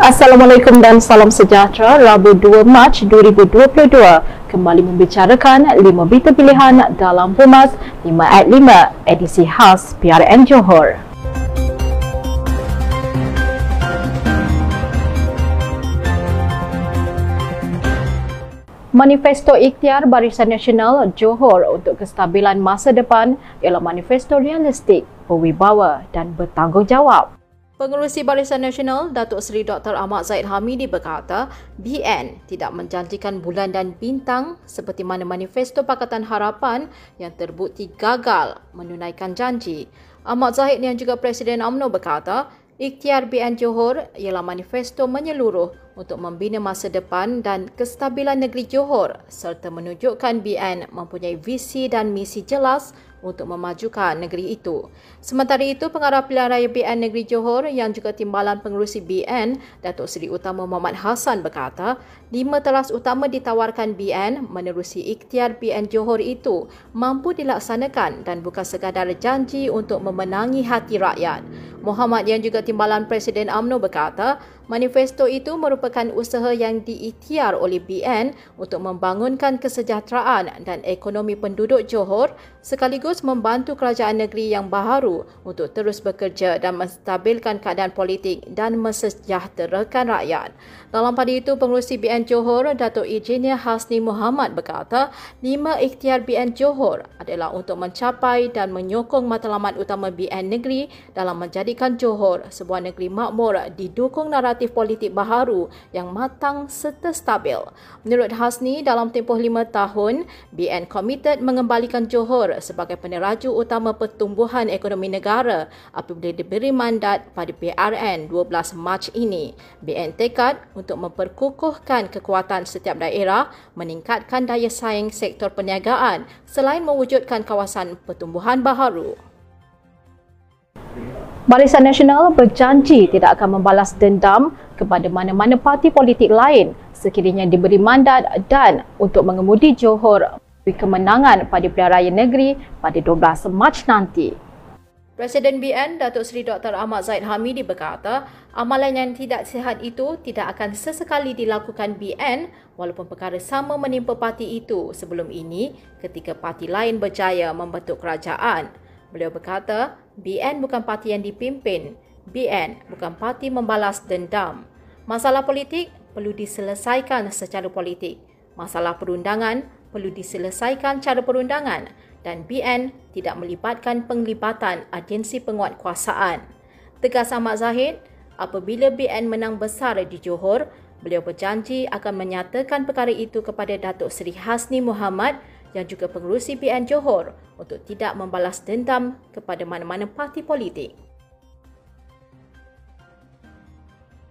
Assalamualaikum dan salam sejahtera. Rabu 2 Mac 2022 kembali membicarakan 5 berita pilihan dalam Pumas 5 at 5 edisi khas PRN Johor. Manifesto Ikhtiar Barisan Nasional Johor untuk kestabilan masa depan ialah manifesto realistik, berwibawa dan bertanggungjawab. Pengerusi Barisan Nasional Datuk Seri Dr. Ahmad Zaid Hamidi berkata, BN tidak menjanjikan bulan dan bintang seperti mana manifesto Pakatan Harapan yang terbukti gagal menunaikan janji. Ahmad Zahid yang juga Presiden UMNO berkata, ikhtiar BN Johor ialah manifesto menyeluruh untuk membina masa depan dan kestabilan negeri Johor serta menunjukkan BN mempunyai visi dan misi jelas untuk memajukan negeri itu. Sementara itu, pengarah pilihan raya BN Negeri Johor yang juga timbalan pengurusi BN, Datuk Seri Utama Muhammad Hassan berkata, lima teras utama ditawarkan BN menerusi ikhtiar BN Johor itu mampu dilaksanakan dan bukan sekadar janji untuk memenangi hati rakyat. Muhammad yang juga timbalan Presiden AMNO berkata, manifesto itu merupakan usaha yang diikhtiar oleh BN untuk membangunkan kesejahteraan dan ekonomi penduduk Johor sekaligus membantu kerajaan negeri yang baharu untuk terus bekerja dan menstabilkan keadaan politik dan mensejahterakan rakyat. Dalam pada itu, pengurusi BN Johor, Datuk Engineer Hasni Muhammad berkata, lima ikhtiar BN Johor adalah untuk mencapai dan menyokong matlamat utama BN negeri dalam menjadikan Johor sebuah negeri makmur didukung naratif politik baharu yang matang serta stabil. Menurut Hasni, dalam tempoh lima tahun, BN komited mengembalikan Johor sebagai peneraju utama pertumbuhan ekonomi negara apabila diberi mandat pada PRN 12 Mac ini. BN tekad untuk memperkukuhkan kekuatan setiap daerah, meningkatkan daya saing sektor perniagaan selain mewujudkan kawasan pertumbuhan baharu. Barisan Nasional berjanji tidak akan membalas dendam kepada mana-mana parti politik lain sekiranya diberi mandat dan untuk mengemudi Johor kemenangan pada pilihan raya negeri pada 12 Mac nanti. Presiden BN Datuk Seri Dr. Ahmad Zaid Hamidi berkata, amalan yang tidak sihat itu tidak akan sesekali dilakukan BN walaupun perkara sama menimpa parti itu sebelum ini ketika parti lain berjaya membentuk kerajaan. Beliau berkata, BN bukan parti yang dipimpin. BN bukan parti membalas dendam. Masalah politik perlu diselesaikan secara politik. Masalah perundangan perlu diselesaikan cara perundangan dan BN tidak melibatkan penglibatan agensi penguatkuasaan. Tegas Ahmad Zahid, apabila BN menang besar di Johor, beliau berjanji akan menyatakan perkara itu kepada Datuk Seri Hasni Muhammad yang juga pengurusi BN Johor untuk tidak membalas dendam kepada mana-mana parti politik.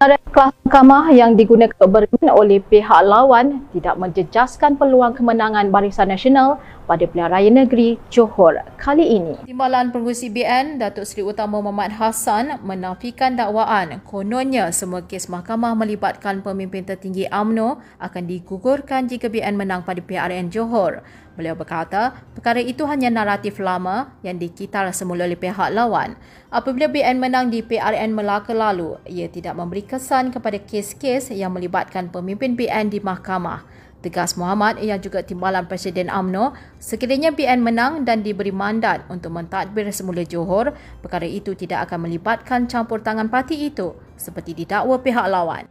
Kelas mahkamah yang digunakan bermain oleh pihak lawan tidak menjejaskan peluang kemenangan Barisan Nasional pada pilihan raya negeri Johor kali ini. Timbalan Pengurusi BN Datuk Seri Utama Muhammad Hassan menafikan dakwaan kononnya semua kes mahkamah melibatkan pemimpin tertinggi AMNO akan digugurkan jika BN menang pada PRN Johor. Beliau berkata, perkara itu hanya naratif lama yang dikitar semula oleh pihak lawan. Apabila BN menang di PRN Melaka lalu, ia tidak memberi kesan kepada kes-kes yang melibatkan pemimpin BN di mahkamah. Tegas Muhammad yang juga timbalan Presiden AMNO, sekiranya BN menang dan diberi mandat untuk mentadbir semula Johor, perkara itu tidak akan melibatkan campur tangan parti itu seperti didakwa pihak lawan.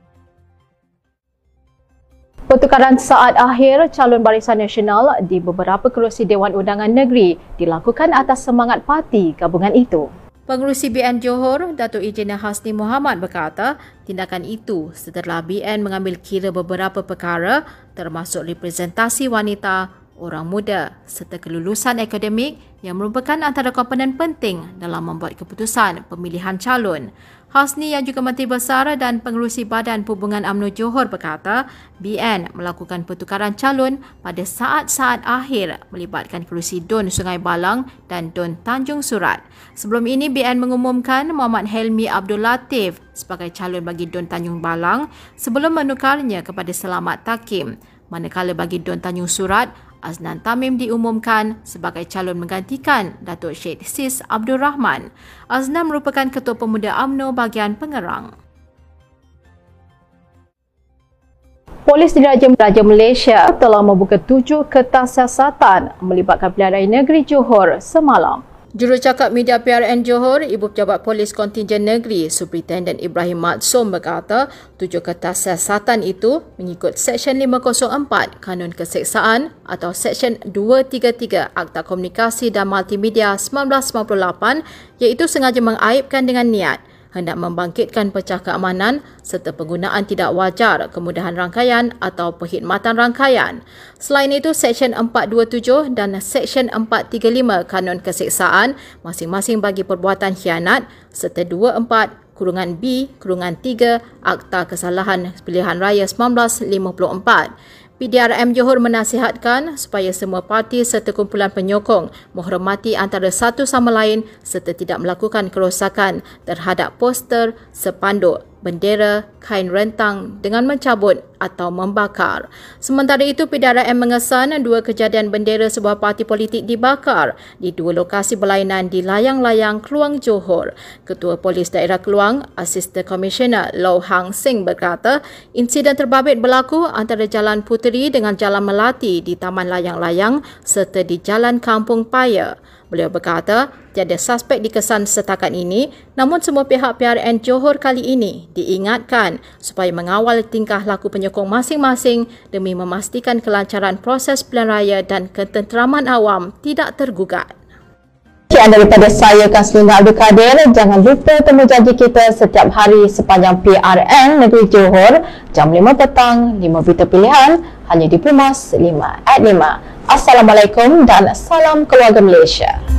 Pertukaran saat akhir calon Barisan Nasional di beberapa kerusi Dewan Undangan Negeri dilakukan atas semangat parti gabungan itu. Pengurusi BN Johor, Datuk Engineer Hasni Muhammad berkata, tindakan itu setelah BN mengambil kira beberapa perkara termasuk representasi wanita, orang muda serta kelulusan akademik yang merupakan antara komponen penting dalam membuat keputusan pemilihan calon. Hasni yang juga Menteri Besar dan Pengerusi Badan Perhubungan UMNO Johor berkata, BN melakukan pertukaran calon pada saat-saat akhir melibatkan kerusi Dun Sungai Balang dan Dun Tanjung Surat. Sebelum ini, BN mengumumkan Muhammad Helmi Abdul Latif sebagai calon bagi Dun Tanjung Balang sebelum menukarnya kepada Selamat Takim. Manakala bagi Dun Tanjung Surat, Aznan Tamim diumumkan sebagai calon menggantikan Datuk Syed Sis Abdul Rahman. Aznan merupakan Ketua Pemuda AMNO bahagian Pengerang. Polis Diraja Raja Malaysia telah membuka tujuh kertas siasatan melibatkan pilihan raya negeri Johor semalam. Jurucakap Media PRN Johor, Ibu Pejabat Polis Kontingen Negeri, Superintendent Ibrahim Matsum berkata, tujuh kertas siasatan itu mengikut Seksyen 504 Kanun Keseksaan atau Seksyen 233 Akta Komunikasi dan Multimedia 1998 iaitu sengaja mengaibkan dengan niat hendak membangkitkan pecah keamanan serta penggunaan tidak wajar kemudahan rangkaian atau perkhidmatan rangkaian. Selain itu, Seksyen 427 dan Seksyen 435 Kanun Keseksaan masing-masing bagi perbuatan khianat serta 24 kurungan B, kurungan 3 Akta Kesalahan Pilihan Raya 1954. PDRM Johor menasihatkan supaya semua parti serta kumpulan penyokong menghormati antara satu sama lain serta tidak melakukan kerosakan terhadap poster, sepanduk bendera, kain rentang dengan mencabut atau membakar. Sementara itu, PDRM mengesan dua kejadian bendera sebuah parti politik dibakar di dua lokasi berlainan di layang-layang Keluang Johor. Ketua Polis Daerah Keluang, Asisten Komisioner Low Hang Sing berkata, insiden terbabit berlaku antara Jalan Puteri dengan Jalan Melati di Taman Layang-Layang serta di Jalan Kampung Paya. Beliau berkata, tiada suspek dikesan setakat ini, namun semua pihak PRN Johor kali ini diingatkan supaya mengawal tingkah laku penyokong masing-masing demi memastikan kelancaran proses pilihan raya dan ketenteraman awam tidak tergugat. Sekian daripada saya, Kanslina Abdul Kadir. Jangan lupa temu janji kita setiap hari sepanjang PRN Negeri Johor, jam 5 petang, 5 berita pilihan, hanya di Pumas 5 at 5. Assalamualaikum dan salam keluarga Malaysia.